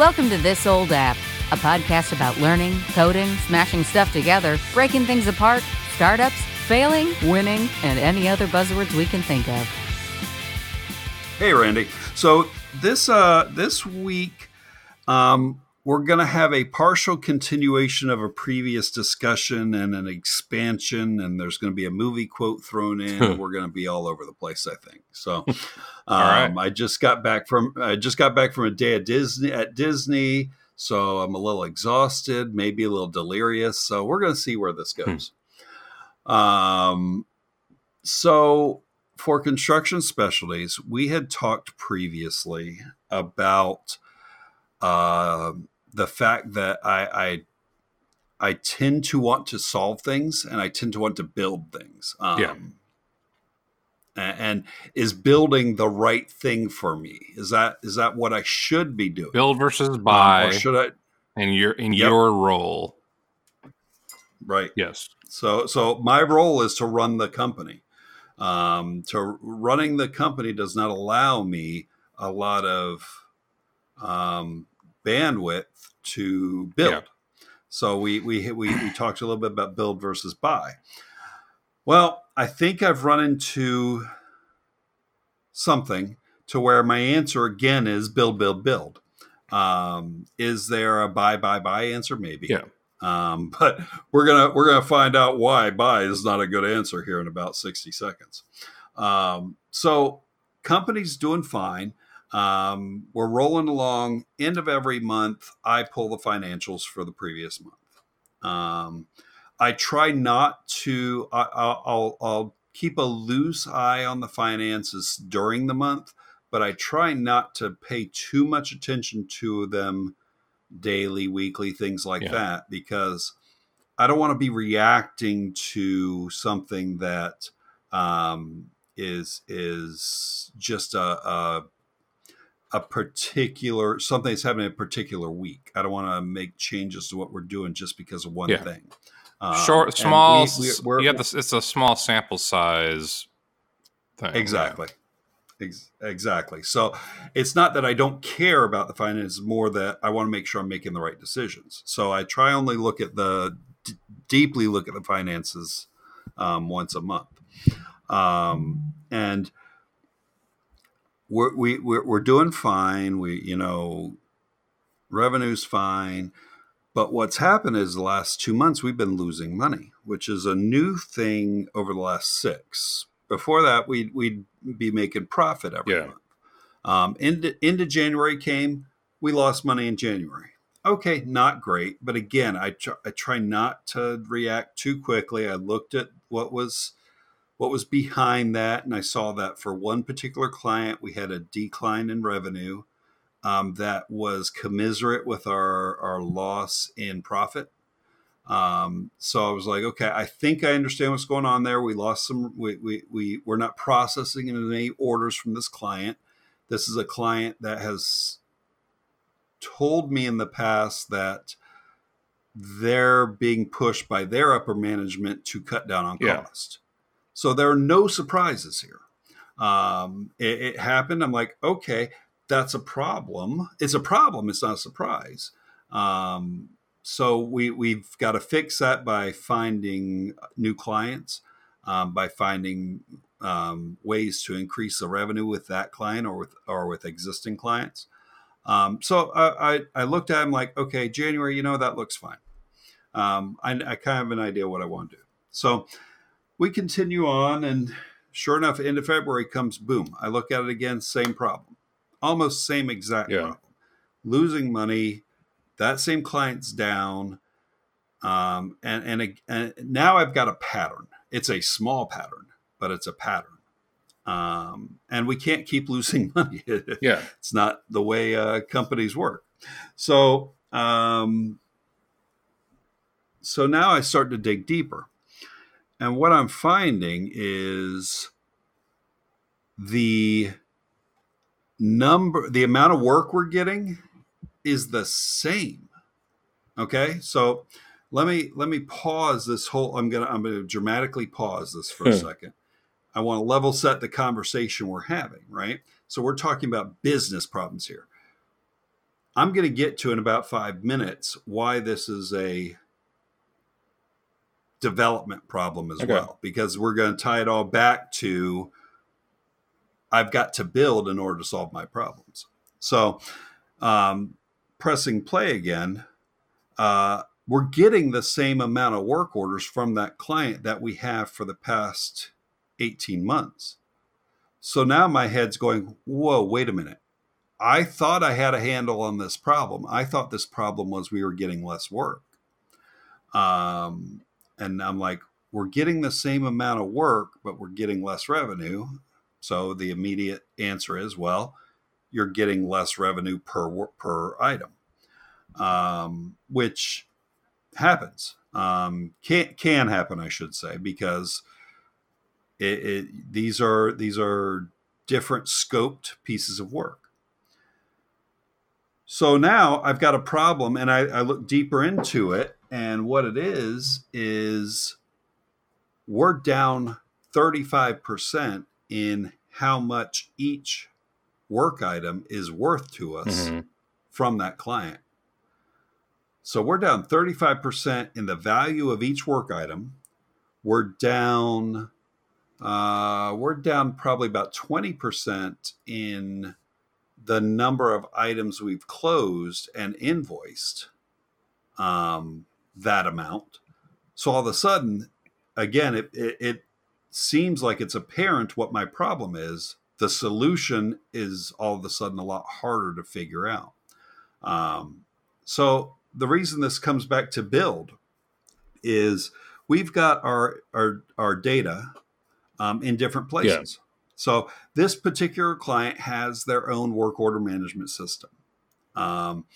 Welcome to This Old App, a podcast about learning, coding, smashing stuff together, breaking things apart, startups, failing, winning, and any other buzzwords we can think of. Hey, Randy. So this uh, this week, um, we're going to have a partial continuation of a previous discussion and an expansion, and there's going to be a movie quote thrown in. we're going to be all over the place, I think. So, um, I just got back from I just got back from a day at Disney at Disney, so I'm a little exhausted, maybe a little delirious. So we're going to see where this Hmm. goes. Um, so for construction specialties, we had talked previously about uh, the fact that I, I I tend to want to solve things and I tend to want to build things. Um, Yeah. a- And, is building the right thing for me? Is that is that what I should be doing? Build versus Um, buy, or should I? and your in Yep. your role. Right. Yes. So, so my role is to run the company. Um, to running the company does not allow me a lot of um, bandwidth to build. Yeah. So we, we we we talked a little bit about build versus buy. Well, I think I've run into something to where my answer again is build, build, build. Um, is there a buy, buy, buy answer? Maybe. Yeah. Um, but we're gonna we're gonna find out why buy is not a good answer here in about sixty seconds. Um, so companies doing fine. Um, we're rolling along. End of every month, I pull the financials for the previous month. Um, I try not to. I, I'll, I'll, I'll keep a loose eye on the finances during the month, but I try not to pay too much attention to them daily, weekly, things like Yeah. that, because I don't want to be reacting to something that um, is is just a, a a particular something that's happening a particular week. I don't want to make changes to what we're doing just because of one Yeah. thing. Um, Short, small. we- we- we're- you have this. It's a small sample size. Thing. Exactly. Ex- exactly. So it's not that I don't care about the finances, more that I want to make sure I'm making the right decisions. So I try only look at the d- deeply look at the finances um, once a month, um, and we're, we we're, we're doing fine. We you know revenue's fine. But what's happened is the last two months we've been losing money, which is a new thing over the last six. Before that, we'd we'd be making profit every Yeah. month. Um, into into January came, we lost money in January. Okay, not great, but again, I tr- I try not to react too quickly. I looked at what was what was behind that, and I saw that for one particular client, we had a decline in revenue um, that was commiserate with our our loss in profit. Um, so I was like, okay, I think I understand what's going on there. We lost some. We we we we're not processing any orders from this client. This is a client that has told me in the past that they're being pushed by their upper management to cut down on Yeah. cost. So there are no surprises here. Um, it, it happened. I'm like, okay, that's a problem. It's a problem. It's not a surprise. Um, so we we've got to fix that by finding new clients, um, by finding um, ways to increase the revenue with that client or with or with existing clients. Um, so I, I I looked at him like, okay, January, you know that looks fine. Um, I, I kind of have an idea what I want to do. So we continue on, and sure enough, end of February comes, boom. I look at it again, same problem, almost same exact Yeah. problem. Losing money, that same client's down, um, and, and and now I've got a pattern. It's a small pattern, but it's a pattern. Um, and we can't keep losing money. Yeah. it's not the way uh, companies work. So, um, so now I start to dig deeper, and what I'm finding is the number, the amount of work we're getting is the same. Okay, so let me let me pause this whole. I'm gonna I'm gonna dramatically pause this for a Hmm. second. I want to level set the conversation we're having, right? So we're talking about business problems here. I'm going to get to in about five minutes why this is a development problem as Okay. well, because we're going to tie it all back to I've got to build in order to solve my problems. So, um, pressing play again, uh, we're getting the same amount of work orders from that client that we have for the past 18 months. So now my head's going, whoa, wait a minute. I thought I had a handle on this problem. I thought this problem was we were getting less work. Um, and I'm like, we're getting the same amount of work, but we're getting less revenue. So the immediate answer is, well, you're getting less revenue per per item, um, which happens. Um, can can happen, I should say, because it, it, these are these are different scoped pieces of work. So now I've got a problem, and I, I look deeper into it, and what it is is we're down 35% in how much each work item is worth to us Mhm. from that client. So we're down 35% in the value of each work item. We're down uh, we're down probably about 20% in the number of items we've closed and invoiced um, that amount. So all of a sudden, again, it, it, it seems like it's apparent what my problem is. The solution is all of a sudden a lot harder to figure out. Um, so the reason this comes back to build is we've got our our, our data um, in different places. So this particular client has their own work order management system. Um,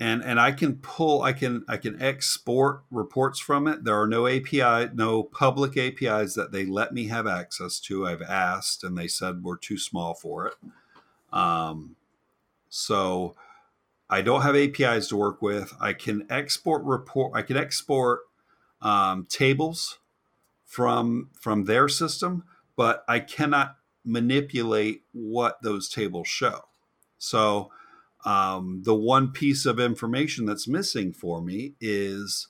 and and I can pull I can I can export reports from it. There are no API, no public APIs that they let me have access to. I've asked and they said we're too small for it. Um, so I don't have APIs to work with. I can export report. I can export um, tables from from their system, but I cannot manipulate what those tables show. So um, the one piece of information that's missing for me is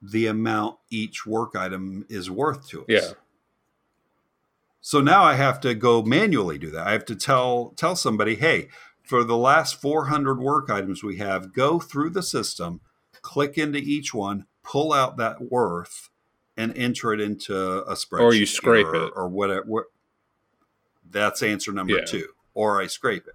the amount each work item is worth to us. Yeah. So now I have to go manually do that. I have to tell tell somebody, hey, for the last 400 work items we have, go through the system, click into each one, pull out that worth, and enter it into a spreadsheet. Or you scrape or, it. or whatever. That's answer number Yeah. two. Or I scrape it.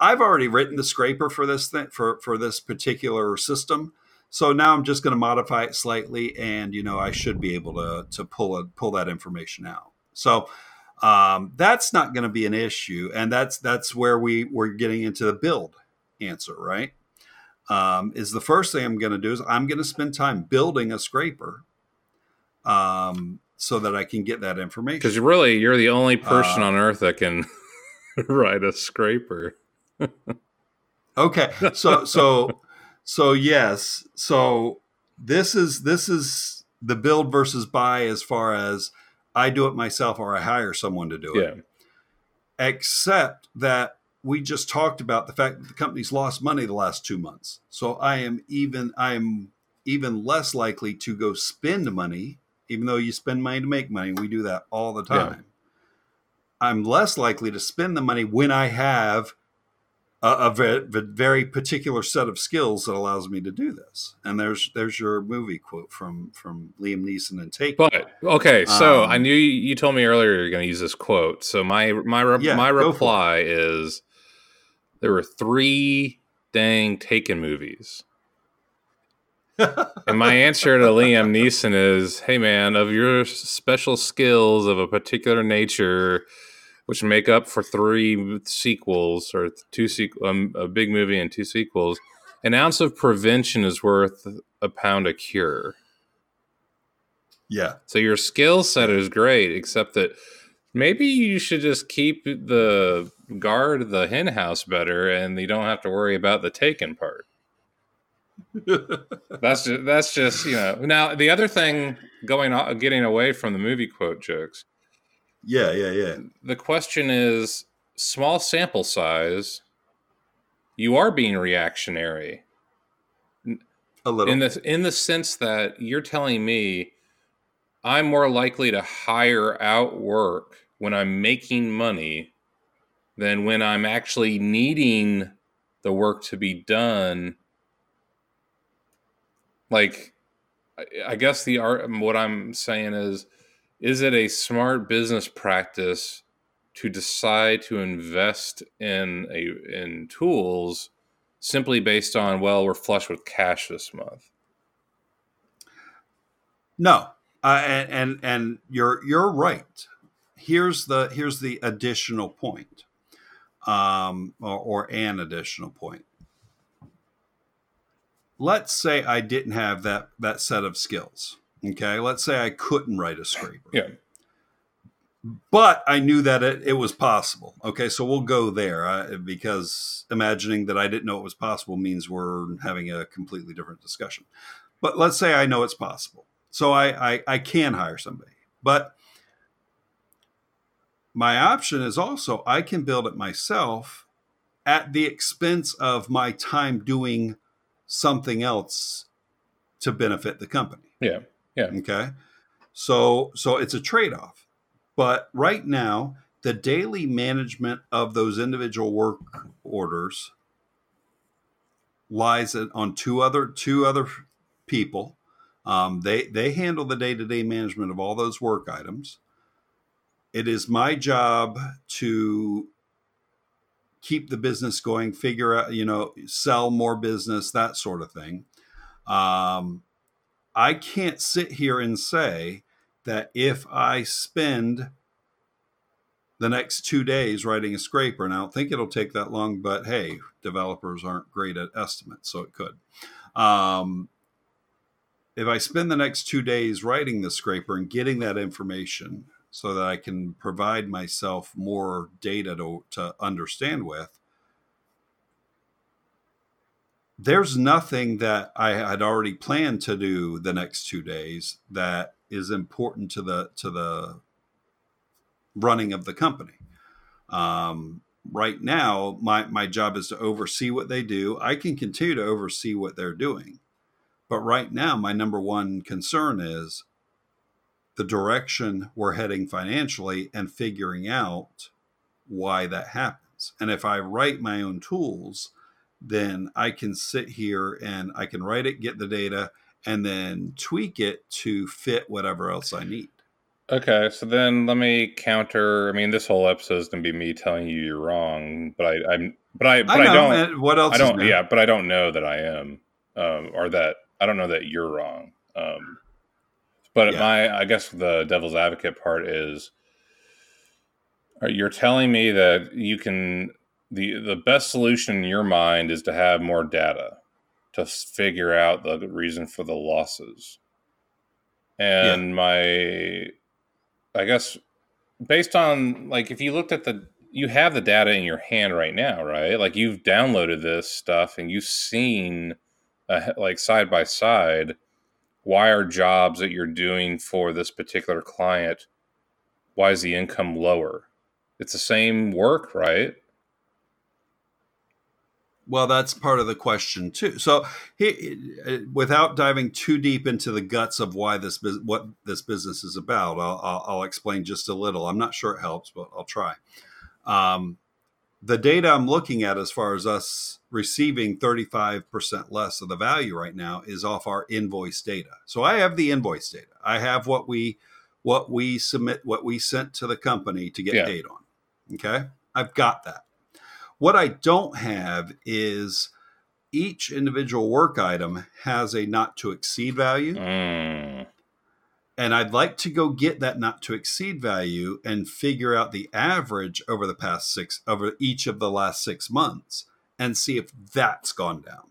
I've already written the scraper for this thing for for this particular system. So now I'm just going to modify it slightly, and you know I should be able to to pull a, pull that information out. So um, that's not going to be an issue, and that's that's where we we're getting into the build answer, right? Um, is the first thing I'm going to do is I'm going to spend time building a scraper, um, so that I can get that information. Because really, you're the only person Uh, on earth that can write a scraper. Okay. So so so yes. So this is this is the build versus buy as far as I do it myself or I hire someone to do it. Yeah. Except that we just talked about the fact that the company's lost money the last two months. So I am even I am even less likely to go spend money, even though you spend money to make money. We do that all the time. I'm less likely to spend the money when I have a, a ve- ve- very particular set of skills that allows me to do this. And there's there's your movie quote from from Liam Neeson and Take. But okay, so Um, I knew you, you told me earlier you're going to use this quote. So my my re- Yeah, my reply is there were three dang Taken movies, and my answer to Liam Neeson is, "Hey man, of your special skills of a particular nature." Which make up for three sequels or two sequ- um, a big movie and two sequels. An ounce of prevention is worth a pound of cure. yeah. So your skill set is great, except that maybe you should just keep the guard the hen house better, and you don't have to worry about the taken part. That's just, that's just you know. Now the other thing going on, getting away from the movie quote jokes. Yeah, yeah, yeah. The question is small sample size. you are being reactionary a little. in the in the sense that you're telling me I'm more likely to hire out work when I'm making money than when I'm actually needing the work to be done. Like, I- guess the art. What I'm saying is, is it a smart business practice to decide to invest in a in tools simply based on well, we're flush with cash this month? No, uh, and, and and you're you're right. Here's the here's the additional point, um, or, or an additional point. Let's say I didn't have that that set of skills. Okay, let's say I couldn't write a scraper. Yeah. but I knew that it, it was possible. Okay, so we'll go there uh, because imagining that I didn't know it was possible means we're having a completely different discussion. But let's say I know it's possible, so I I, I can hire somebody. But my option is also I can build it myself at the expense of my time doing something else to benefit the company. Yeah. Yeah. Okay. So so it's a trade-off. But right now, the daily management of those individual work orders lies on two other two other people. Um, they they handle the day-to-day management of all those work items. It is my job to keep the business going, figure out, you know, sell more business, that sort of thing. Um, I can't sit here and say that if I spend the next two days writing a scraper, and I don't think it'll take that long, but hey, developers aren't great at estimates, so it could. Um, if I spend the next two days writing the scraper and getting that information so that I can provide myself more data to, to understand with, there's nothing that I had already planned to do the next two days that is important to the to the running of the company. Um, right now, my my job is to oversee what they do. I can continue to oversee what they're doing, but right now, my number one concern is the direction we're heading financially and figuring out why that happens. And if I write my own tools, then I can sit here and I can write it, get the data, and then tweak it to fit whatever else I need. Okay, so then let me counter. I mean, this whole episode is going to be me telling you you're wrong, but I, I'm, but I, but I, know, don't. and what else? I don't. Yeah, but I don't know that I am, um, or that I don't know that you're wrong. Um, but Yeah. my, I guess the devil's advocate part is, you're telling me that you can the the best solution in your mind is to have more data to figure out the reason for the losses, and my, I guess, based on like if you looked at the you have the data in your hand right now, right? Like you've downloaded this stuff and you've seen, uh, like side by side, why are jobs that you're doing for this particular client, why is the income lower? It's the same work, right? Well, that's part of the question too. So, he, uh, without diving too deep into the guts of why this what this business is about, I'll, I'll, I'll explain just a little. I'm not sure it helps, but I'll try. Um, the data I'm looking at, as far as us receiving 35% less of the value right now, is off our invoice data. So I have the invoice data. I have what we what we submit, what we sent to the company to get Yeah. paid on. Okay, I've got that. What I don't have is each individual work item has a not to exceed value. Mm. And I'd like to go get that not to exceed value and figure out the average over the past six, over each of the last six months and see if that's gone down.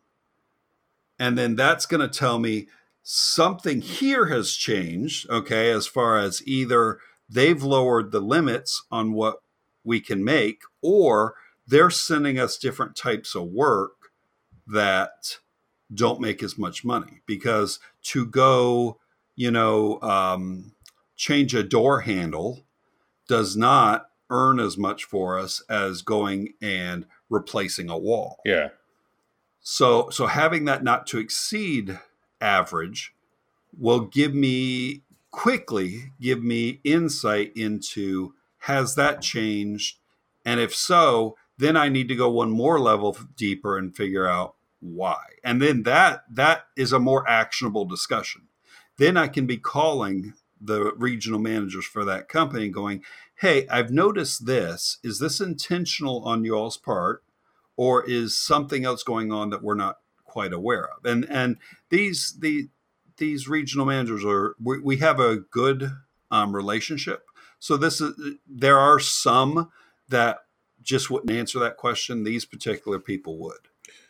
And then that's going to tell me something here has changed, okay, as far as either they've lowered the limits on what we can make or they're sending us different types of work that don't make as much money because to go you know um, change a door handle does not earn as much for us as going and replacing a wall. Yeah. So so having that not to exceed average will give me quickly give me insight into has that changed and if so then i need to go one more level deeper and figure out why and then that that is a more actionable discussion then i can be calling the regional managers for that company going hey i've noticed this. Is this intentional on y'all's part or is something else going on that we're not quite aware of? And and these the these regional managers are we, we have a good um, relationship. So this is there are some that just wouldn't answer that question. These particular people would.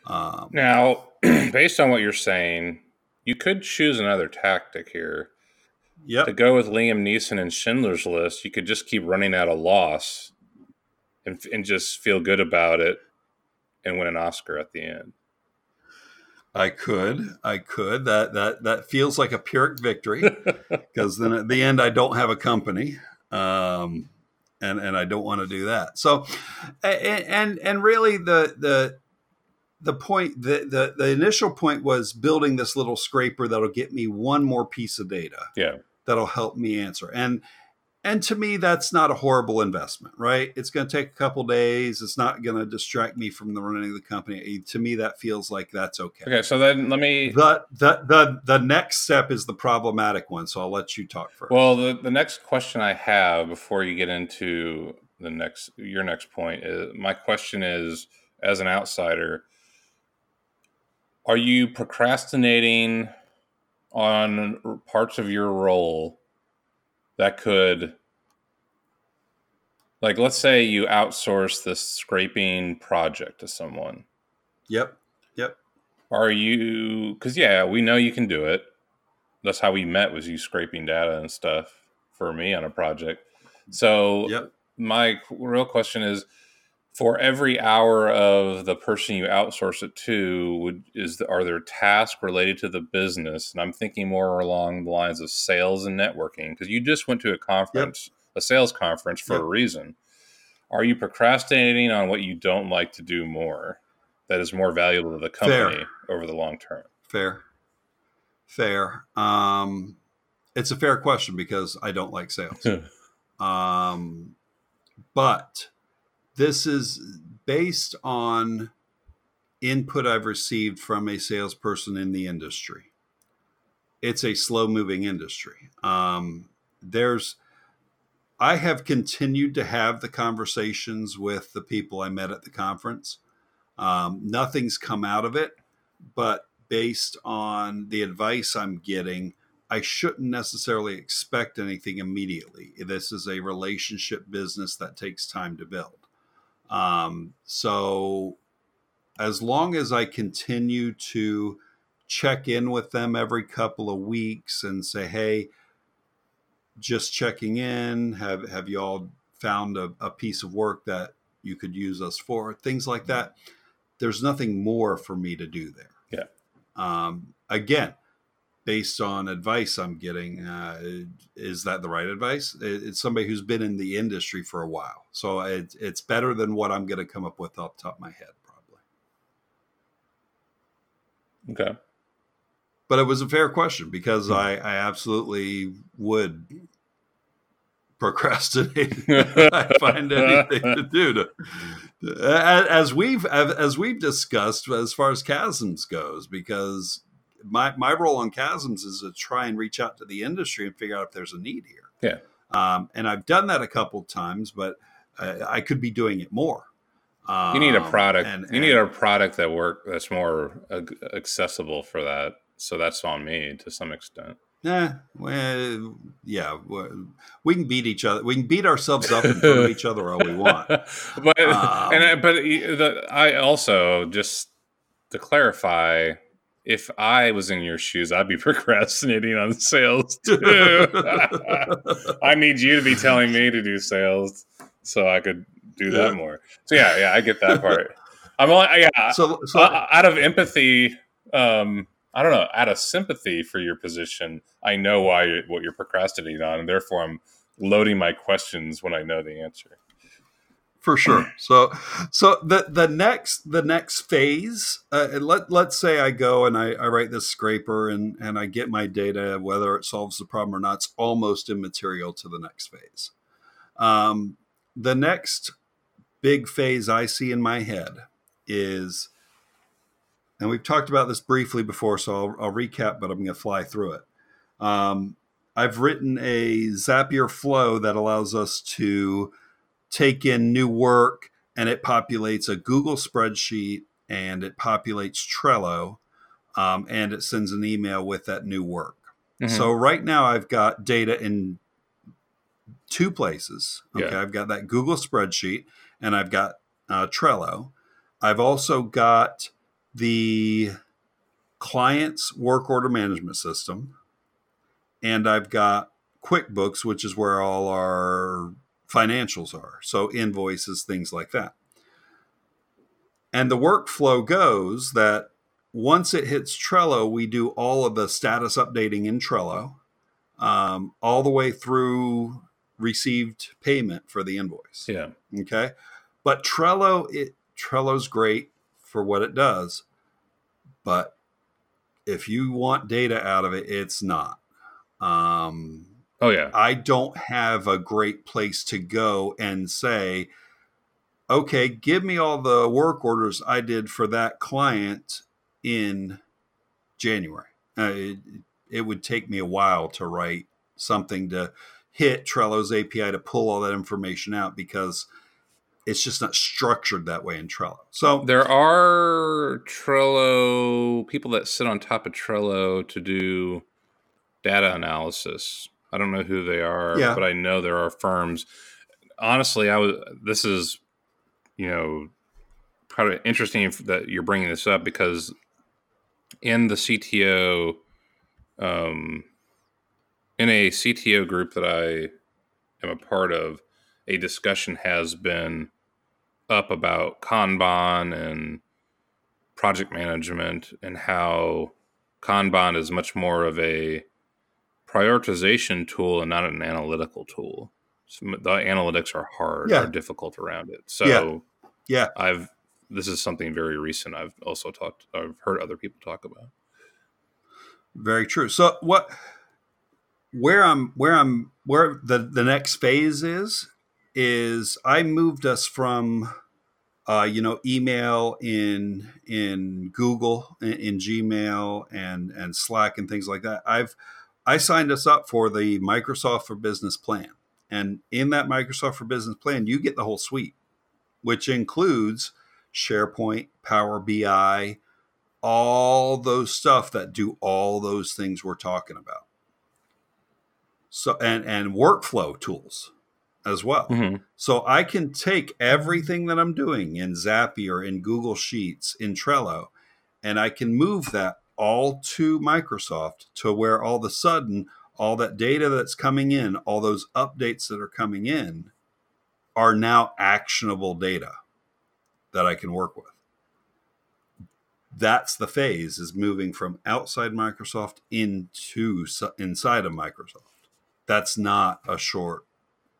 Um, Now, based on what you're saying, you could choose another tactic here. Yeah. To go with Liam Neeson and Schindler's List, you could just keep running at a loss and, and just feel good about it and win an Oscar at the end. I could, I could. That that that feels like a Pyrrhic victory because then at the end I don't have a company, um, and and I don't want to do that. So, and and, and really the the the point the, the the initial point was building this little scraper that'll get me one more piece of data Yeah. that'll help me answer. And and to me that's not a horrible investment right? It's going to take a couple days. It's not going to distract me from the running of the company. Eh, to me that feels like that's okay. Okay, so then let me. the, the the the next step is the problematic one so i'll let you talk first. Well, the, the next question I have before you get into the next your next point is my question is as an outsider, are you procrastinating on parts of your role that could like let's say you outsource this scraping project to someone. Yep yep. Are you because yeah we know you can do it. That's how we met was you scraping data and stuff for me on a project. So yep. my real question is for every hour of the person you outsource it to would is are there tasks related to the business? And i'm thinking more along the lines of sales and networking because you just went to a conference a sales conference for Yep. a reason. Are you procrastinating on what you don't like to do more that is more valuable to the company over the long term? Fair. Fair. Um it's a fair question because i don't like sales. Um but this is based on input I've received from a salesperson in the industry. It's a slow moving industry. Um, there's, I have continued to have the conversations with the people I met at the conference. Um, nothing's come out of it, but based on the advice I'm getting, I shouldn't necessarily expect anything immediately. This is a relationship business that takes time to build. Um, so, as long as I continue to check in with them every couple of weeks and say, "Hey, just checking in. Have have you all found a, a piece of work that you could use us for?" Things like that. There's nothing more for me to do there. Yeah. Um, again, based on advice I'm getting. Uh, is that the right advice? It- It's somebody who's been in the industry for a while, so it, it's better than what I'm going to come up with off the top of my head, probably. okay But it was a fair question because Hmm. I, I absolutely would procrastinate. if I find anything to do to, as we've as we've discussed as far as chasms goes, because my my role on chasms is to try and reach out to the industry and figure out if there's a need here. Yeah. um, and I've done that a couple times, but uh, I could be doing it more. you need a Um, product and- you need a product that work that's more accessible for that so that's on me to some extent Yeah, well, yeah, we can beat each other. We can beat ourselves up in front of each other all we want. but Um, and I, but the, I also just to clarify, if I was in your shoes, I'd be procrastinating on sales too. I need you to be telling me to do sales so I could do Yeah. that more. So yeah, yeah, I get that part. I'm only, yeah, So, so out of empathy, um, I don't know, out of sympathy for your position, I know why what you're procrastinating on, and therefore I'm loading my questions when I know the answer. For sure. So, so the the next the next phase. Uh, let let's say I go and I, I write this scraper and and I get my data, whether it solves the problem or not. It's almost immaterial to the next phase. Um, the next big phase I see in my head is, and we've talked about this briefly before, so I'll, I'll recap, but I'm going to fly through it. Um, I've written a Zapier flow that allows us to take in new work and it populates a Google spreadsheet and it populates Trello um, and it sends an email with that new work. Mm-hmm. So right now I've got data in two places. Okay, yeah. I've got that Google spreadsheet and I've got uh, Trello. I've also got the client's work order management system and I've got QuickBooks, which is where all our financials are. So invoices, things like that. And the workflow goes that once it hits Trello, we do all of the status updating in Trello, um, all the way through received payment for the invoice. Yeah. Okay. But Trello, it Trello's great for what it does, but if you want data out of it, it's not. Um, Oh yeah. I don't have a great place to go and say, okay, give me all the work orders I did for that client in January. Uh, it, it would take me a while to write something to hit Trello's API to pull all that information out because it's just not structured that way in Trello. So there are Trello people that sit on top of Trello to do data analysis I don't know who they are, yeah. but I know there are firms. Honestly, I was. This is, you know, kind of interesting that you're bringing this up because in the CTO, um, in a CTO group that I am a part of, a discussion has been up about Kanban and project management and how Kanban is much more of a prioritization tool and not an analytical tool. So the analytics are hard, yeah. are difficult around it. So yeah. yeah, I've this is something very recent. I've also talked. I've heard other people talk about. Very true. So what? Where I'm, where I'm, where the the next phase is, is I moved us from, uh, you know, email in in Google, in, in Gmail, and and Slack and things like that. I've I signed us up for the Microsoft for Business plan. And in that Microsoft for Business plan, you get the whole suite, which includes SharePoint, Power BI, all those stuff that do all those things we're talking about. So and and workflow tools as well. Mm-hmm. So I can take everything that I'm doing in Zapier, in Google Sheets, in Trello, and I can move that all to Microsoft to where all of a sudden all that data that's coming in, all those updates that are coming in are now actionable data that I can work with. That's the phase is moving from outside Microsoft into inside of Microsoft. That's not a short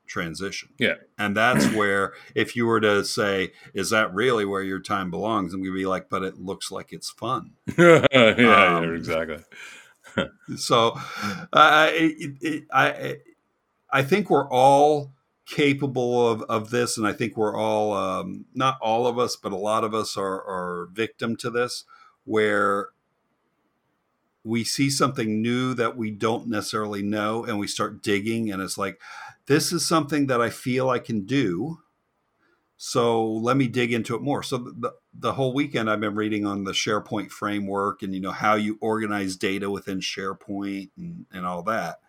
transition. Yeah. And that's where, if you were to say, is that really where your time belongs? I'm going to be like, but it looks like it's fun. yeah, um, yeah, exactly. so uh, it, it, I, I think we're all capable of, of this. And I think we're all, um, not all of us, but a lot of us are, are victim to this, where we see something new that we don't necessarily know and we start digging and it's like this is something that I feel I can do. So let me dig into it more. So the, the whole weekend I've been reading on the SharePoint framework and you know how you organize data within SharePoint and, and all that.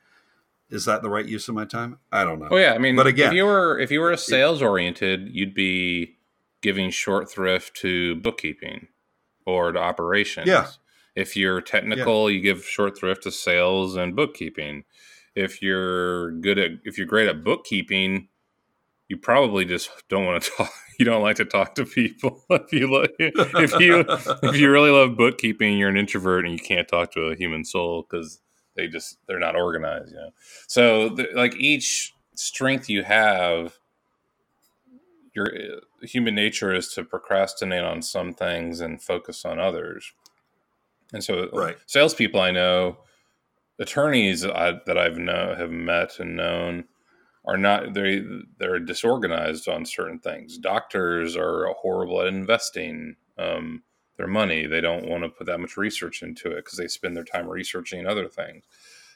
Is that the right use of my time? I don't know. Oh yeah, I mean, but again, if you were if you were a sales oriented, you'd be giving short thrift to bookkeeping or to operations. Yeah. If you're technical, yeah. you give short thrift to sales and bookkeeping if you're good at if you're great at bookkeeping, you probably just don't want to talk. You don't like to talk to people. if you if you if you really love bookkeeping, you're an introvert and you can't talk to a human soul because they just they're not organized. You know, so the, like each strength you have, your uh, human nature is to procrastinate on some things and focus on others. And so, Right. salespeople I know, attorneys I, that I've know have met and known are not they they're disorganized on certain things. Doctors are horrible at investing um, their money. They don't want to put that much research into it because they spend their time researching other things.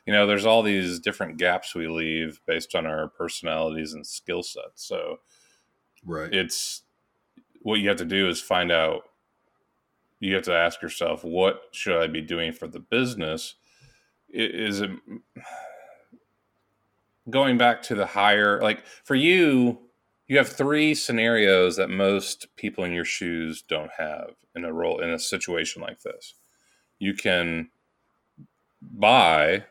You know, there's all these different gaps we leave based on our personalities and skill sets. So Right. it's what you have to do is find out you have to ask yourself what should i be doing for the business is it going back to the higher like for you you have three scenarios that most people in your shoes don't have in a role in a situation like this you can buy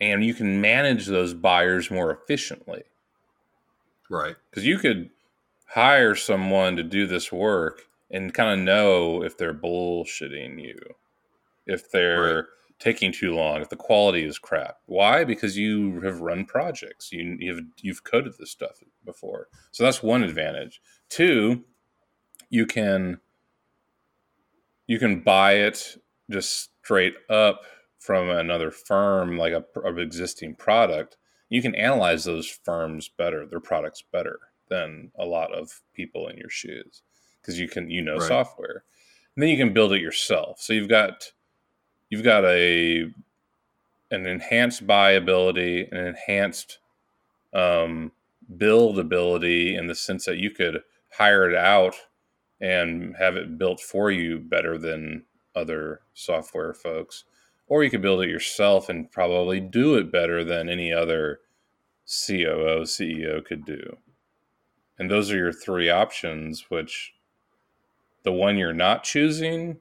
and you can manage those buyers more efficiently right. because you could hire someone to do this work and kind of know if they're bullshitting you, if they're Right. Taking too long, if the quality is crap. Why? Because you have run projects, you, you've you've coded this stuff before, so that's one advantage. Two, you can you can buy it just straight up from another firm, like a, an existing product. You can analyze those firms better, their products better than a lot of people in your shoes because you can you know Right. software and then you can build it yourself so you've got you've got a an enhanced buy ability an enhanced um, build ability in the sense that you could hire it out and have it built for you better than other software folks. Or you could build it yourself and probably do it better than any other COO CEO could do. And those are your three options which the one you're not choosing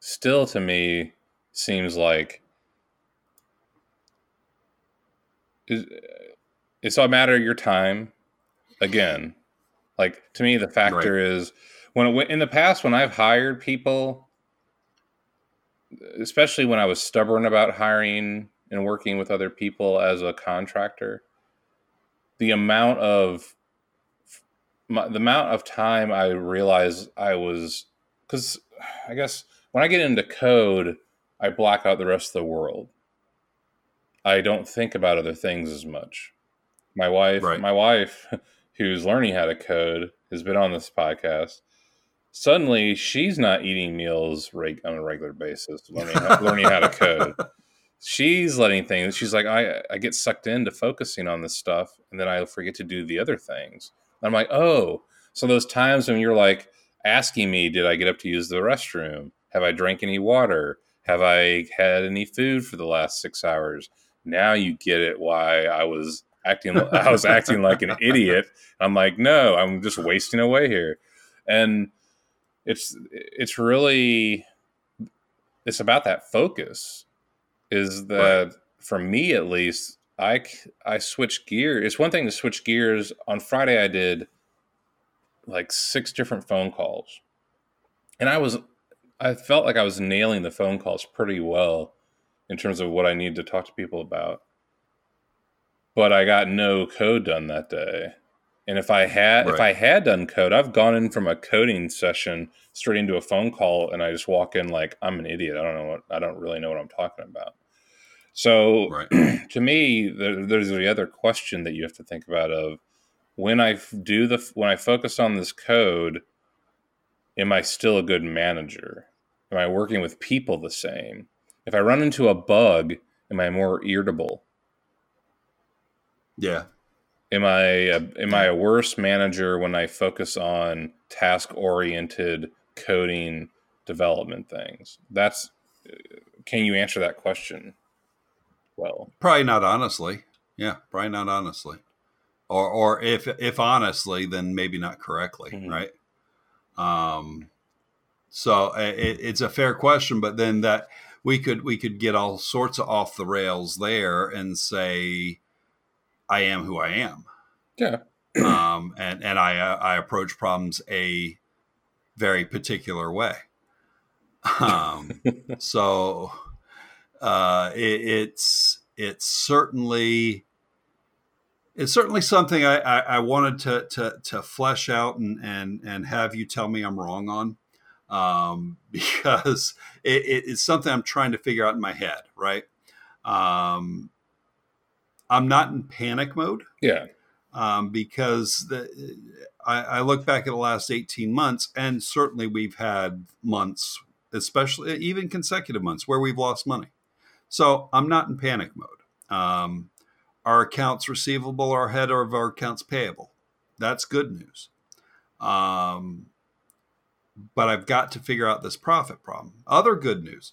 still to me seems like it's a matter of your time again. Like to me the factor is when it, in the past when i've hired people especially when i was stubborn about hiring and working with other people as a contractor the amount of my, the amount of time I realized I was because I guess when I get into code, I block out the rest of the world. I don't think about other things as much. My wife, Right. my wife, who's learning how to code, has been on this podcast. Suddenly, she's not eating meals reg- on a regular basis, learning how, learning how to code. She's letting things. She's like, I I get sucked into focusing on this stuff, and then I forget to do the other things. I'm like, oh, so those times when you're like asking me, did I get up to use the restroom? Have I drank any water? Have I had any food for the last six hours? Now you get it why I was acting I was acting like an idiot. I'm like, no, I'm just wasting away here. And it's it's really it's about that focus. Is that for me at least, I I switch gear. It's one thing to switch gears. On Friday, I did like six different phone calls, and I was I felt like I was nailing the phone calls pretty well in terms of what I need to talk to people about. But I got no code done that day. And if I had if I had done code, I've gone in from a coding session straight into a phone call and I just walk in like I'm an idiot. I don't know what I don't really know what I'm talking about. So Right. to me, there, there's the other question that you have to think about of when I do the when I focus on this code, am I still a good manager? Am I working with people the same? If I run into a bug, am I more irritable? Yeah. Am I a, am I a worse manager when I focus on task oriented coding development things? That's can you answer that question? Well, Probably not honestly. Yeah, probably not honestly. Or or if if honestly, then maybe not correctly, Mhm. right? Um so it, it's a fair question, but then that we could we could get all sorts of off the rails there and say I am who I am. yeah, um, and and I I approach problems a very particular way. Um, so uh, it, it's it's certainly it's certainly something I, I, I, wanted to, to, to flesh out and, and, and have you tell me I'm wrong on um, because it, it's something I'm trying to figure out in my head, right? Um, I'm not in panic mode. Yeah. Um, because the, I, I look back at the last 18 months, and certainly we've had months, especially even consecutive months, where we've lost money. So I'm not in panic mode. Um, our accounts receivable are ahead of our accounts payable. That's good news. Um, but I've got to figure out this profit problem. Other good news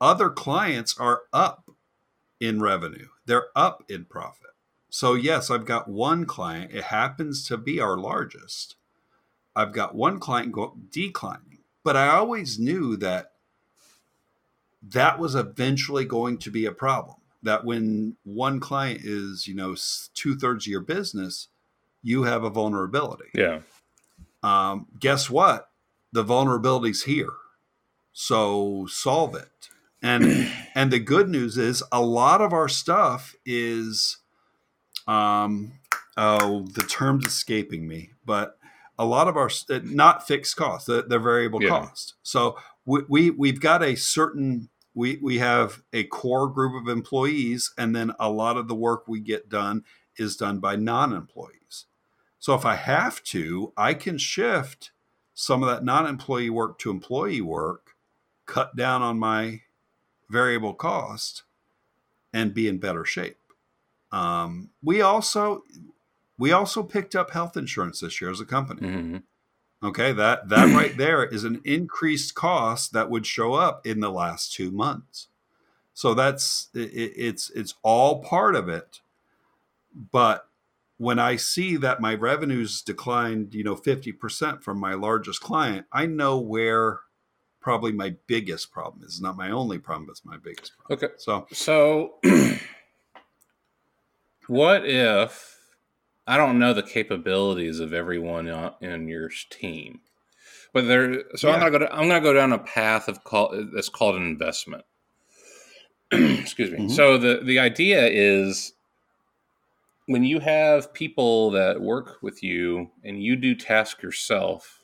other clients are up in revenue, they're up in profit. So, yes, I've got one client. It happens to be our largest. I've got one client go, declining, but I always knew that that was eventually going to be a problem that when one client is you know two thirds of your business, you have a vulnerability. Yeah. Um, guess what? The vulnerability's here, so solve it. And and the good news is a lot of our stuff is, um, oh, the term's escaping me, but a lot of our not fixed costs, they're, they're variable yeah. cost. So we, we we've got a certain we we have a core group of employees and then a lot of the work we get done is done by non-employees. So if i have to i can shift some of that non-employee work to employee work cut down on my variable cost and be in better shape. Um, we also we also picked up health insurance this year as a company. Mm-hmm. Okay, that that right there is an increased cost that would show up in the last two months. So that's it, it's it's all part of it. But when I see that my revenues declined, you know, fifty percent from my largest client, I know where probably my biggest problem is. Not my only problem, but it's my biggest problem. Okay, so so what if I don't know the capabilities of everyone in your team, but there. So yeah. I'm gonna go. I'm gonna go down a path of call that's called an investment. Excuse me. Mm-hmm. So the the idea is when you have people that work with you and you do task yourself,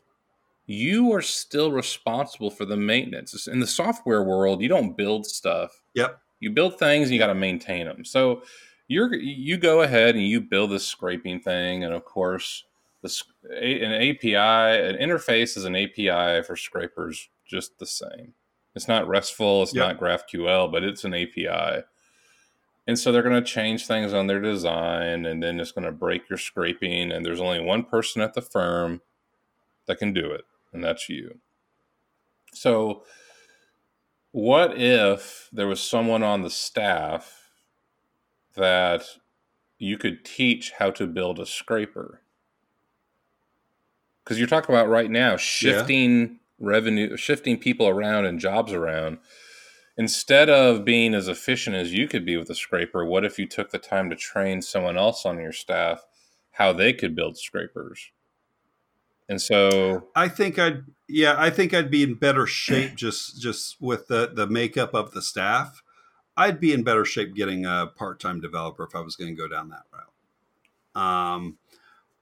you are still responsible for the maintenance. In the software world, you don't build stuff. Yep. You build things and you got to maintain them. So you're you go ahead and you build this scraping thing, and of course, this an API, an interface is an API for scrapers, just the same. It's not RESTful, it's yep. not GraphQL, but it's an API. And so they're going to change things on their design, and then it's going to break your scraping. And there's only one person at the firm that can do it, and that's you. So, what if there was someone on the staff that you could teach how to build a scraper. Because you're talking about right now shifting yeah. revenue shifting people around and jobs around. Instead of being as efficient as you could be with a scraper what if you took the time to train someone else on your staff how they could build scrapers? And so i think i'd yeah i think i'd be in better shape just just with the the makeup of the staff I'd be in better shape getting a part-time developer if I was going to go down that route. Um,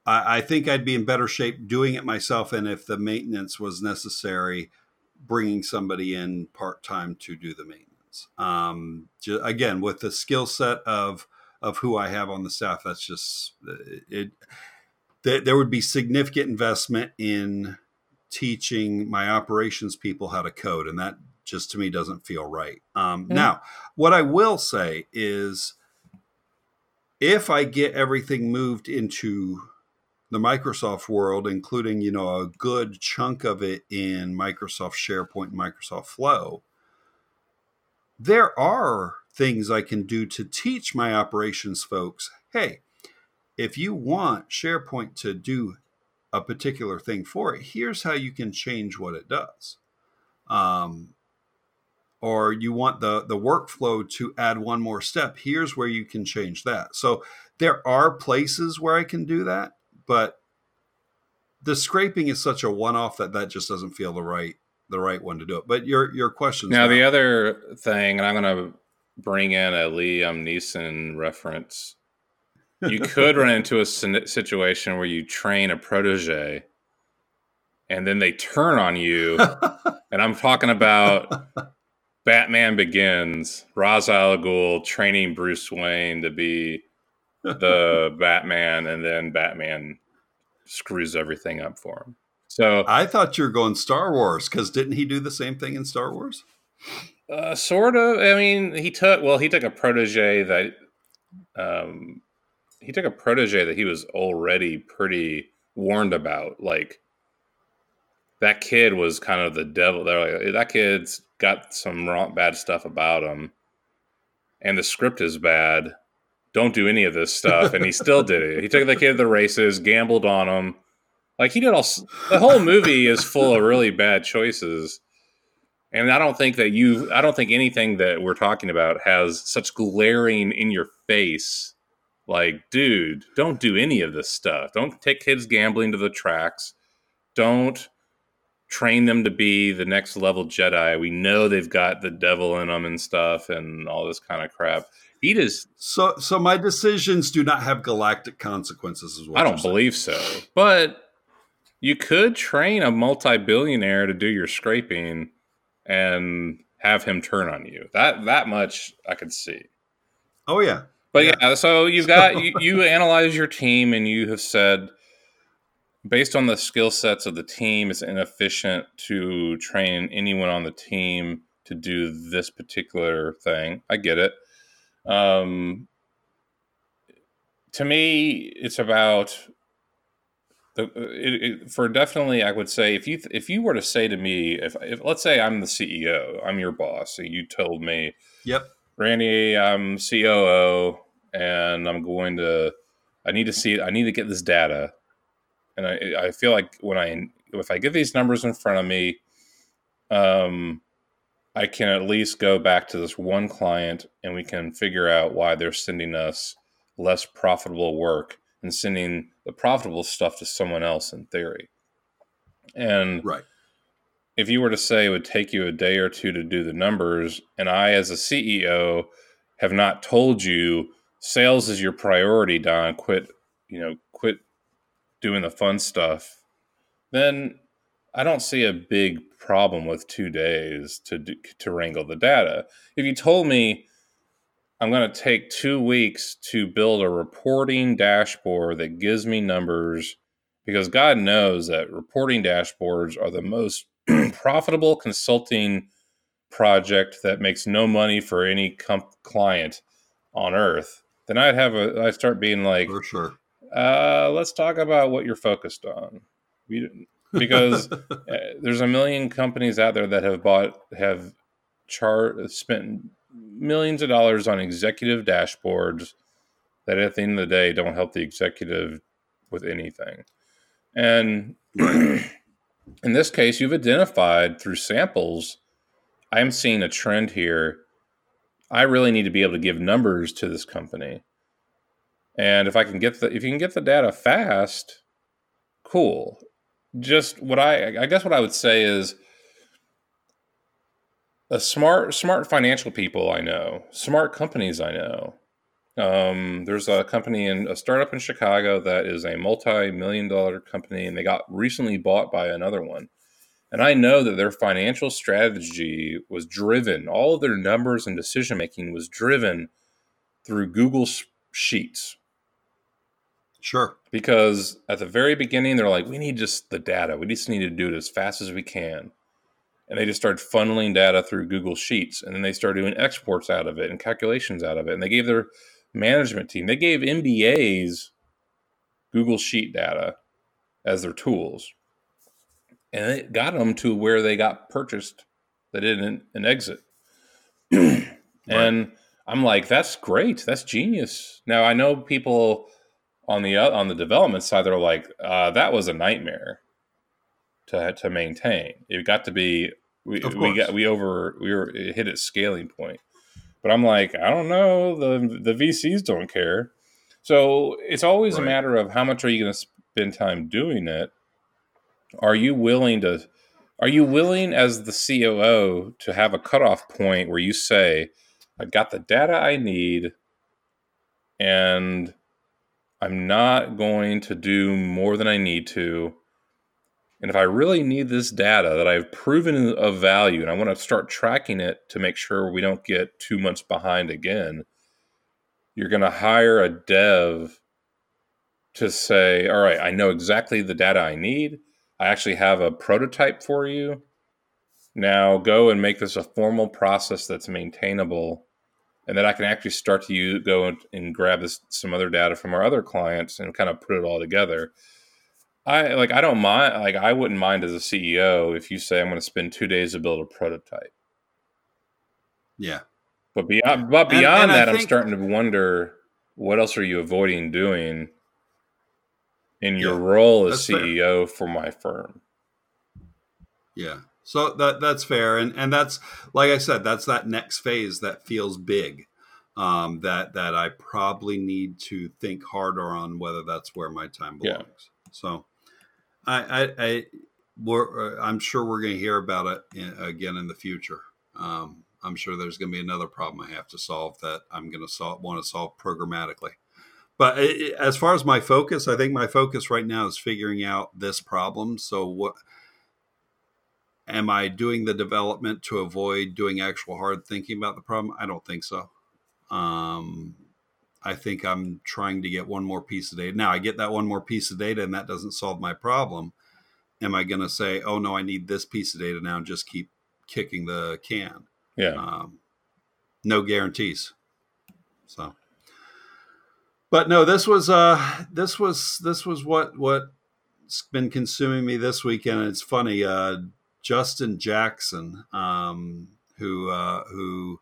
I, I, think I'd be in better shape doing it myself, and if the maintenance was necessary, bringing somebody in part-time to do the maintenance. Um, just, again, with the skill set of of who I have on the staff, that's just it. it there would be significant investment in teaching my operations people how to code, and that just to me doesn't feel right. Um, mm-hmm. Now, what I will say is if I get everything moved into the Microsoft world, including, you know, a good chunk of it in Microsoft SharePoint and Microsoft Flow, there are things I can do to teach my operations folks hey, if you want SharePoint to do a particular thing for it, here's how you can change what it does. Um, or you want the the workflow to add one more step here's where you can change that. So there are places where i can do that but the scraping is such a one-off that that just doesn't feel the right the right one to do it. But your your question now the other thing and i'm going to bring in a liam neeson reference. You could run into a situation where you train a protege and then they turn on you. and I'm talking about Batman Begins, Ra's al Ghul training Bruce Wayne to be the Batman, and then Batman screws everything up for him. So I thought you were going Star Wars because didn't he do the same thing in Star Wars? Uh, sort of. I mean, he took well, he took a protege that um, he took a protege that he was already pretty warned about. Like that kid was kind of the devil. They're like, that kid's got some wrong, bad stuff about him, and the script is bad. Don't do any of this stuff, and he still did it. He took the kid to the races, gambled on him. Like he did all. The whole movie is full of really bad choices and I don't think that you, I don't think anything that we're talking about has such glaring in your face. Like, dude, don't do any of this stuff. Don't take kids gambling to the tracks. Don't train them to be the next level Jedi. We know they've got the devil in them and stuff and all this kind of crap. He just so so my decisions do not have galactic consequences as well. I don't believe so. But you could train a multi-billionaire to do your scraping and have him turn on you. That that much I could see. Oh yeah. But yeah, yeah so you've got you, you analyze your team and you have said based on the skill sets of the team, it's inefficient to train anyone on the team to do this particular thing. I get it. Um, to me, it's about the, it, it, for definitely, I would say if you if you were to say to me, if, if let's say I'm the CEO, I'm your boss, and you told me, "Yep, Randy, I'm COO, and I'm going to, I need to see, I need to get this data, and I I feel like when I if I get these numbers in front of me, um, I can at least go back to this one client, and we can figure out why they're sending us less profitable work and sending the profitable stuff to someone else in theory. And right. if you were to say it would take you a day or two to do the numbers, and I, as a CEO, have not told you sales is your priority, Don, quit, you know, quit doing the fun stuff, then I don't see a big problem with two days to do, to wrangle the data. If you told me I'm going to take two weeks to build a reporting dashboard that gives me numbers because God knows that reporting dashboards are the most profitable consulting project that makes no money for any comp- client on earth. Then I'd have a, I start being like, for sure. Uh, let's talk about what you're focused on. because uh, there's a million companies out there that have bought, have chart spent millions of dollars on executive dashboards that at the end of the day don't help the executive with anything. And in this case, you've identified through samples, I'm seeing a trend here. I really need to be able to give numbers to this company. And if I can get the if you can get the data fast, cool. Just what I I guess what I would say is a smart smart financial people I know, smart companies I know. Um, there's a company in a startup in Chicago that is a multi-million dollar company, and they got recently bought by another one. And I know that their financial strategy was driven, all of their numbers and decision making was driven through Google Sheets. Sure. Because at the very beginning, they're like, we need just the data. We just need to do it as fast as we can and they just started funneling data through Google Sheets, and then they started doing exports out of it and calculations out of it. And they gave their management team, they gave MBAs Google Sheet data as their tools, and it got them to where they got purchased. They did an, an exit, and right. I'm like, that's great, that's genius. Now I know people on the on the development side, they're like, uh, that was a nightmare to to maintain. It got to be we we got we over we were hit at scaling point. But I'm like, I don't know. The the VCs don't care. So it's always right. a matter of how much are you going to spend time doing it. Are you willing to? Are you willing as the COO to have a cutoff point where you say, "I got the data I need," and I'm not going to do more than I need to. And if I really need this data that I've proven of value and I want to start tracking it to make sure we don't get two months behind again, you're going to hire a dev to say, all right, I know exactly the data I need. I actually have a prototype for you. Now go and make this a formal process that's maintainable and then I can actually start to use, go and, and grab this, some other data from our other clients and kind of put it all together. I like I don't mind like I wouldn't mind as a CEO if you say I'm going to spend two days to build a prototype. Yeah, but beyond but beyond and, and that, think, I'm starting to wonder what else are you avoiding doing in your yeah, role as CEO fair. for my firm. Yeah. So that that's fair, and and that's like I said, that's that next phase that feels big. Um, that that I probably need to think harder on whether that's where my time belongs. Yeah. So, I, I, I we're, uh, I'm sure we're going to hear about it in, again in the future. Um, I'm sure there's going to be another problem I have to solve that I'm going to solve, want to solve programmatically. But it, as far as my focus, I think my focus right now is figuring out this problem. So what Am I doing the development to avoid doing actual hard thinking about the problem? I don't think so. Um, I think I'm trying to get one more piece of data. Now I get that one more piece of data and that doesn't solve my problem. Am I going to say, oh no, I need this piece of data now and just keep kicking the can? Yeah. Um, no guarantees. So, but no, this was, uh, this was, this was what, what's been consuming me this weekend. It's funny. Uh, Justin Jackson, um, who uh, who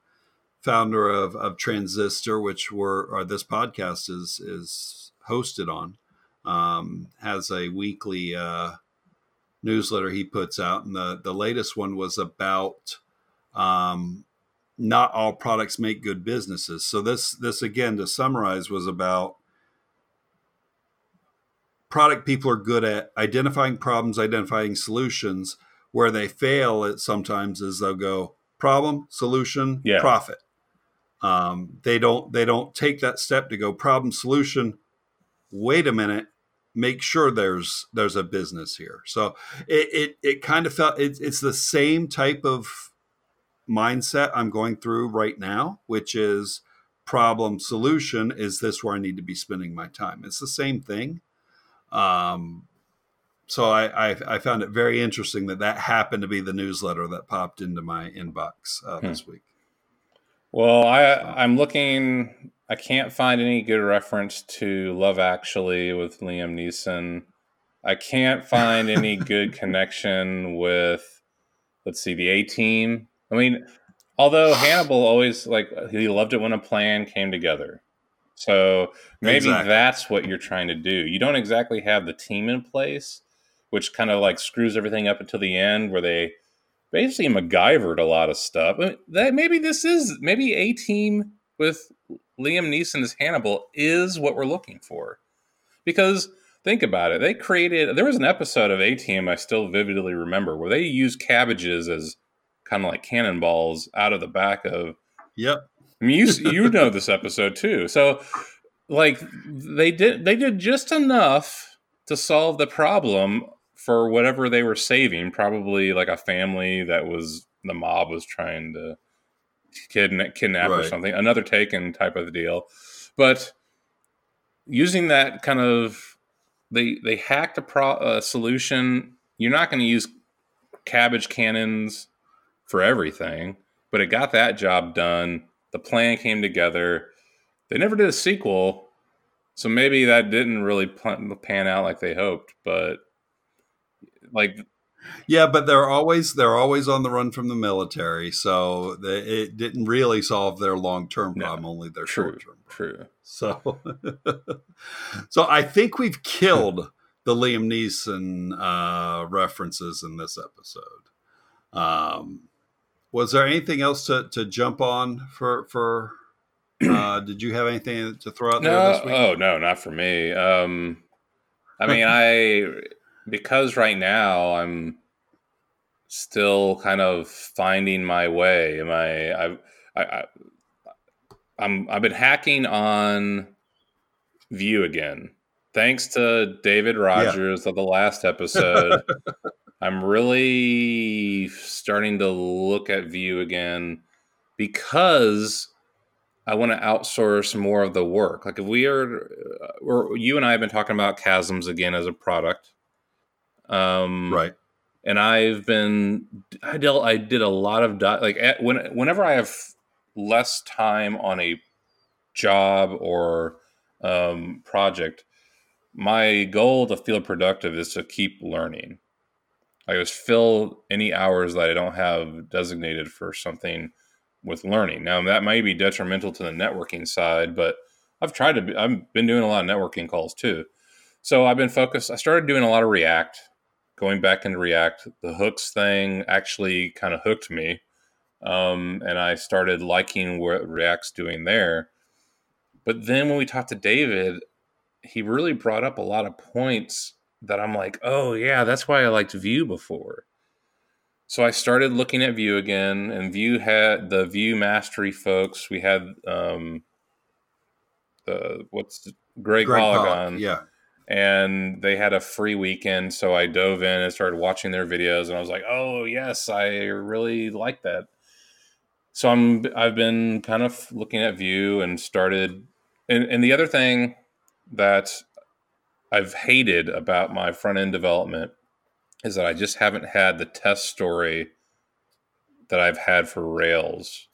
founder of, of Transistor, which we're this podcast is is hosted on, um, has a weekly uh, newsletter he puts out, and the the latest one was about um, not all products make good businesses. So this this again to summarize was about product people are good at identifying problems, identifying solutions, where they fail it sometimes is they'll go problem, solution, yeah. profit. Um, they don't they don't take that step to go problem, solution. Wait a minute, make sure there's there's a business here. So it it, it kind of felt it, it's the same type of mindset I'm going through right now, which is problem solution. Is this where I need to be spending my time? It's the same thing. Um, so I, I, I found it very interesting that that happened to be the newsletter that popped into my inbox uh, hmm. this week. Well, I I'm looking. I can't find any good reference to Love Actually with Liam Neeson. I can't find any good connection with, let's see, the A Team. I mean, although Hannibal always like he loved it when a plan came together. So maybe exactly. that's what you're trying to do. You don't exactly have the team in place, which kind of like screws everything up until the end where they basically MacGyvered a lot of stuff. That maybe this is maybe a team with Liam Neeson as Hannibal is what we're looking for. Because think about it, they created there was an episode of A Team I still vividly remember where they used cabbages as kind of like cannonballs out of the back of Yep. I mean, you you know this episode too. So like they did they did just enough to solve the problem for whatever they were saving, probably like a family that was the mob was trying to kidnap, kidnap right. or something, another taken type of deal. But using that kind of they they hacked a, pro, a solution. You're not going to use cabbage cannons for everything, but it got that job done. The plan came together. They never did a sequel, so maybe that didn't really pan out like they hoped. But like yeah but they're always they're always on the run from the military so they, it didn't really solve their long-term problem no, only their short-term true so so i think we've killed the liam neeson uh, references in this episode um, was there anything else to, to jump on for for uh, did you have anything to throw out no, there this week? Oh no, not for me. Um, I mean, I because right now I'm still kind of finding my way. Am I? I've, I, I, I'm. I've been hacking on Vue again. Thanks to David Rogers yeah. of the last episode, I'm really starting to look at Vue again because I want to outsource more of the work. Like if we are, uh, or you and I have been talking about Chasms again as a product, um, right? And I've been, I did, I did a lot of like at, when whenever I have less time on a job or um, project, my goal to feel productive is to keep learning. I just fill any hours that I don't have designated for something with learning. Now that may be detrimental to the networking side, but I've tried to. Be, I've been doing a lot of networking calls too. So I've been focused. I started doing a lot of React, going back into React. The hooks thing actually kind of hooked me, um, and I started liking what React's doing there. But then when we talked to David, he really brought up a lot of points that I'm like, oh yeah, that's why I liked Vue before. So I started looking at Vue again, and Vue had the Vue Mastery folks. We had um, the what's the, Greg, Greg Pollack, yeah, and they had a free weekend. So I dove in and started watching their videos, and I was like, oh yes, I really like that. So I'm I've been kind of looking at Vue and started, and, and the other thing that I've hated about my front end development is that I just haven't had the test story that I've had for Rails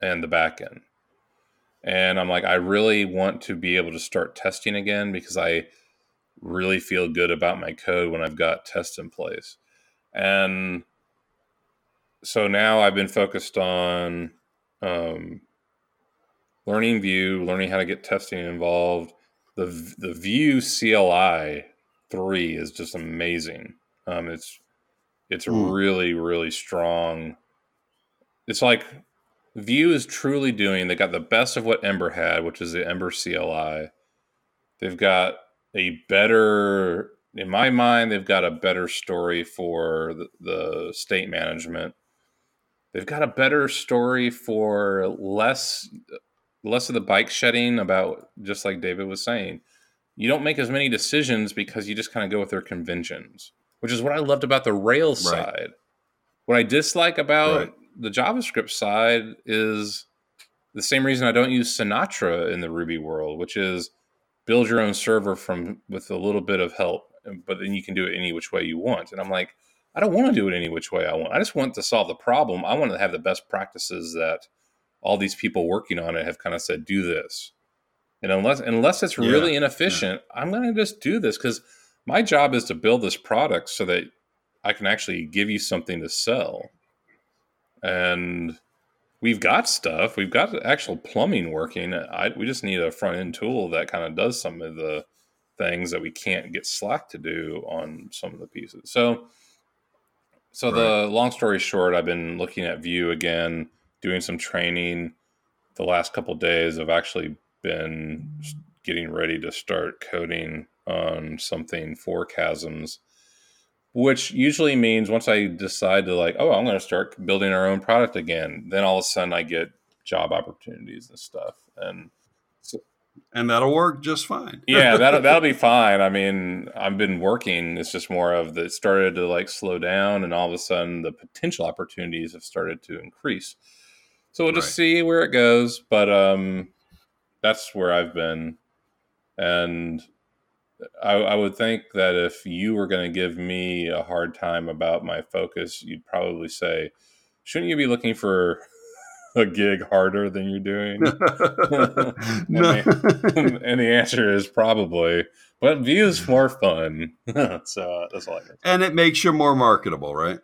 and the backend. And I'm like, I really want to be able to start testing again because I really feel good about my code when I've got tests in place. And so now I've been focused on um, learning Vue, learning how to get testing involved. The the Vue CLI three is just amazing. Um, it's it's mm. really really strong. It's like Vue is truly doing. They got the best of what Ember had, which is the Ember CLI. They've got a better, in my mind, they've got a better story for the, the state management. They've got a better story for less less of the bike shedding about just like David was saying. You don't make as many decisions because you just kind of go with their conventions which is what I loved about the Rails right. side. What I dislike about right. the JavaScript side is the same reason I don't use Sinatra in the Ruby world, which is build your own server from with a little bit of help, but then you can do it any which way you want. And I'm like, I don't want to do it any which way I want. I just want to solve the problem. I want to have the best practices that all these people working on it have kind of said, do this. And unless unless it's yeah, really inefficient, yeah. I'm going to just do this because my job is to build this product so that I can actually give you something to sell. And we've got stuff. We've got actual plumbing working. I, we just need a front end tool that kind of does some of the things that we can't get Slack to do on some of the pieces. So, so right. the long story short, I've been looking at Vue again, doing some training. The last couple days, I've actually been getting ready to start coding on something for chasms which usually means once i decide to like oh i'm going to start building our own product again then all of a sudden i get job opportunities and stuff and so, and that'll work just fine. Yeah that'll, that'll be fine. I mean i've been working it's just more of that started to like slow down and all of a sudden the potential opportunities have started to increase. So we'll just right. see where it goes but um that's where i've been and I, I, would think that if you were going to give me a hard time about my focus, you'd probably say, "Shouldn't you be looking for a gig harder than you're doing?" and, the, and, the, answer is probably. But Vue's more fun, so that's all I. And it makes you more marketable, right?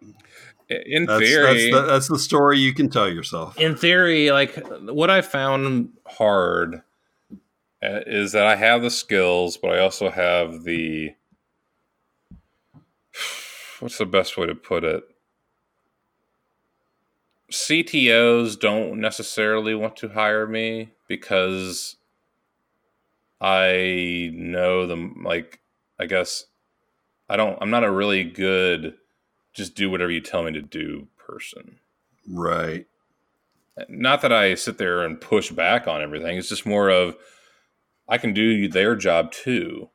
In that's, theory, that's the, that's the story you can tell yourself. In theory, like what I found hard Uh, is that I have the skills, but I also have the what's the best way to put it? CTOs don't necessarily want to hire me because I know them like I guess I don't I'm not a really good just do whatever you tell me to do person. Right. Not that I sit there and push back on everything. It's just more of I can do their job too.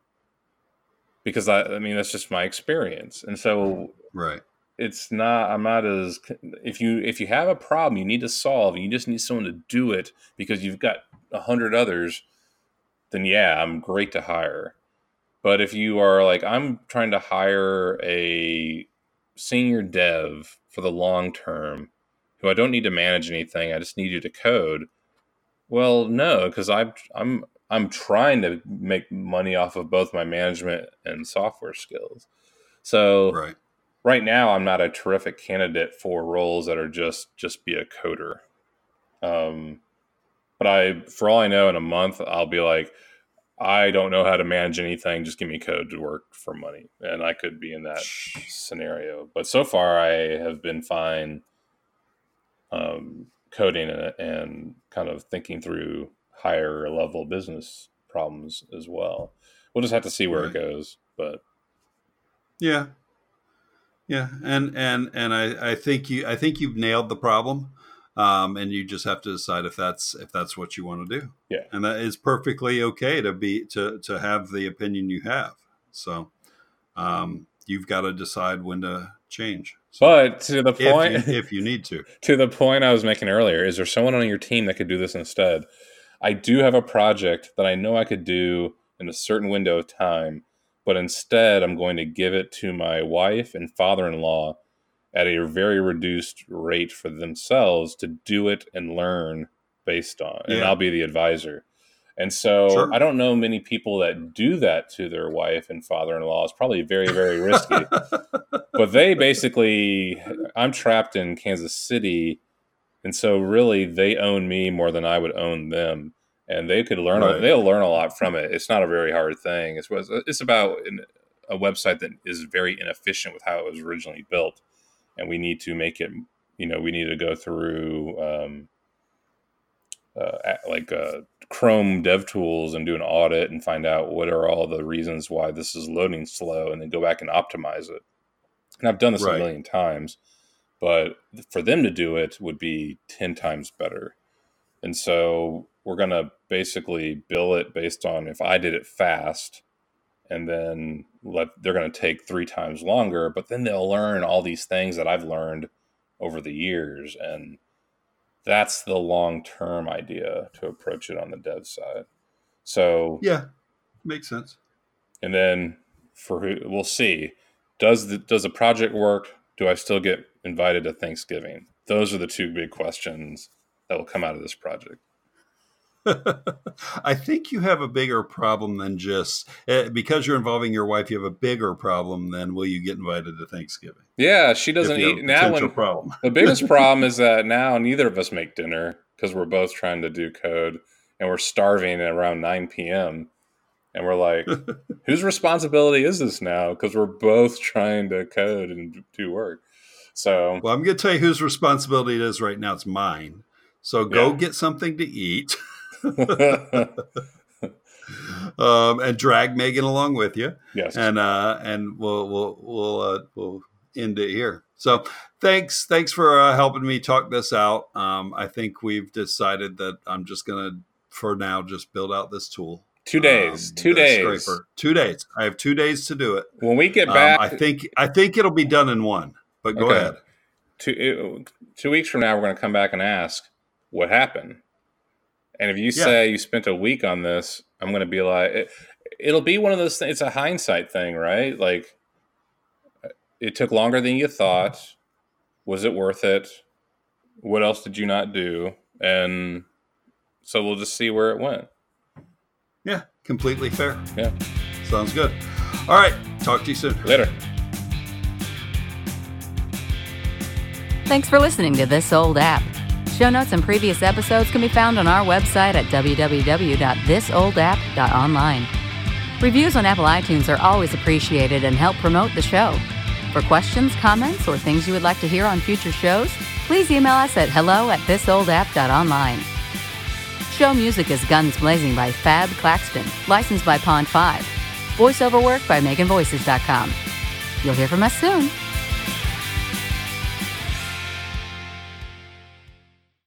Because I, I mean, that's just my experience. And so Right. it's not i'm not as if you if you have a problem you need to solve and you just need someone to do it because you've got a hundred others then yeah i'm great to hire but if you are like i'm trying to hire a senior dev for the long term who i don't need to manage anything i just need you to code well no because i'm i'm i'm trying to make money off of both my management and software skills. So Right. right now i'm not a terrific candidate for roles that are just just be a coder. Um, but i for all i know in a month i'll be like i don't know how to manage anything. Just give me code to work for money. And i could be in that scenario. But so far i have been fine um, coding and, and kind of thinking through higher level business problems as well we'll just have to see where Right. it goes but Yeah. Yeah. And and and I, I think you I think you've nailed the problem. Um, and you just have to decide if that's if that's what you want to do. Yeah. And that is perfectly okay to be to to have the opinion you have. So um, you've got to decide when to change. So but to the if point you, if you need to. to the point I was making earlier, is there someone on your team that could do this instead? I do have a project that I know I could do in a certain window of time, but instead I'm going to give it to my wife and father in law at a very reduced rate for themselves to do it and learn based on, and I'll be the advisor. And so Sure. I don't know many people that do that to their wife and father in law. It's probably very, very risky but they basically i'm trapped in kansas city and so really they own me more than i would own them and they could learn Right. they'll learn a lot from it it's not a very hard thing it's it's about a website that is very inefficient with how it was originally built and we need to make it you know we need to go through um, uh, like uh, Chrome Dev Tools and do an audit and find out what are all the reasons why this is loading slow, and then go back and optimize it. And I've done this Right. a million times, but for them to do it would be ten times better. And so we're gonna basically bill it based on if I did it fast, and then let they're gonna take three times longer, but then they'll learn all these things that I've learned over the years and that's the long term idea to approach it on the dev side. So, yeah. Makes sense. and then for who we'll see, does the does the project work? Do I still get invited to Thanksgiving? Those are the two big questions that will come out of this project. I think you have a bigger problem than just uh, because you're involving your wife. You have a bigger problem than will you get invited to Thanksgiving? Yeah, she doesn't If you have eat now. When problem. the biggest problem is that now neither of us make dinner because we're both trying to do code and we're starving at around 9 p.m. And we're like, whose responsibility is this now? Because we're both trying to code and do work. So, Well, I'm going to tell you whose responsibility it is right now. It's mine. So go Yeah. get something to eat um, and drag Megan along with you, yes. and uh, and we'll we'll we'll uh, we'll end it here. So thanks thanks for uh, helping me talk this out. Um, I think we've decided that I'm just going to for now just build out this tool. two days. um, two days. scraper. Two days. I have two days to do it. When we get Um, back, I think I think it'll be done in one. But go Okay. ahead. two, two weeks from now, we're going to come back and ask what happened. And if you Yeah. say you spent a week on this, I'm going to be like, it, it'll be one of those things. It's a hindsight thing, right? Like, it took longer than you thought. Was it worth it? What else did you not do? And so we'll just see where it went. Yeah, completely fair. Yeah. Sounds good. All right. Talk to you soon. Later. Thanks for listening to This Old App. Show notes and previous episodes can be found on our website at www.thisoldapp.online. Reviews on Apple iTunes are always appreciated and help promote the show. For questions, comments, or things you would like to hear on future shows, please email us at hello at thisoldapp.online. Show music is Guns Blazing by Fab Claxton, licensed by Pond 5. Voiceover work by MeganVoices.com. You'll hear from us soon.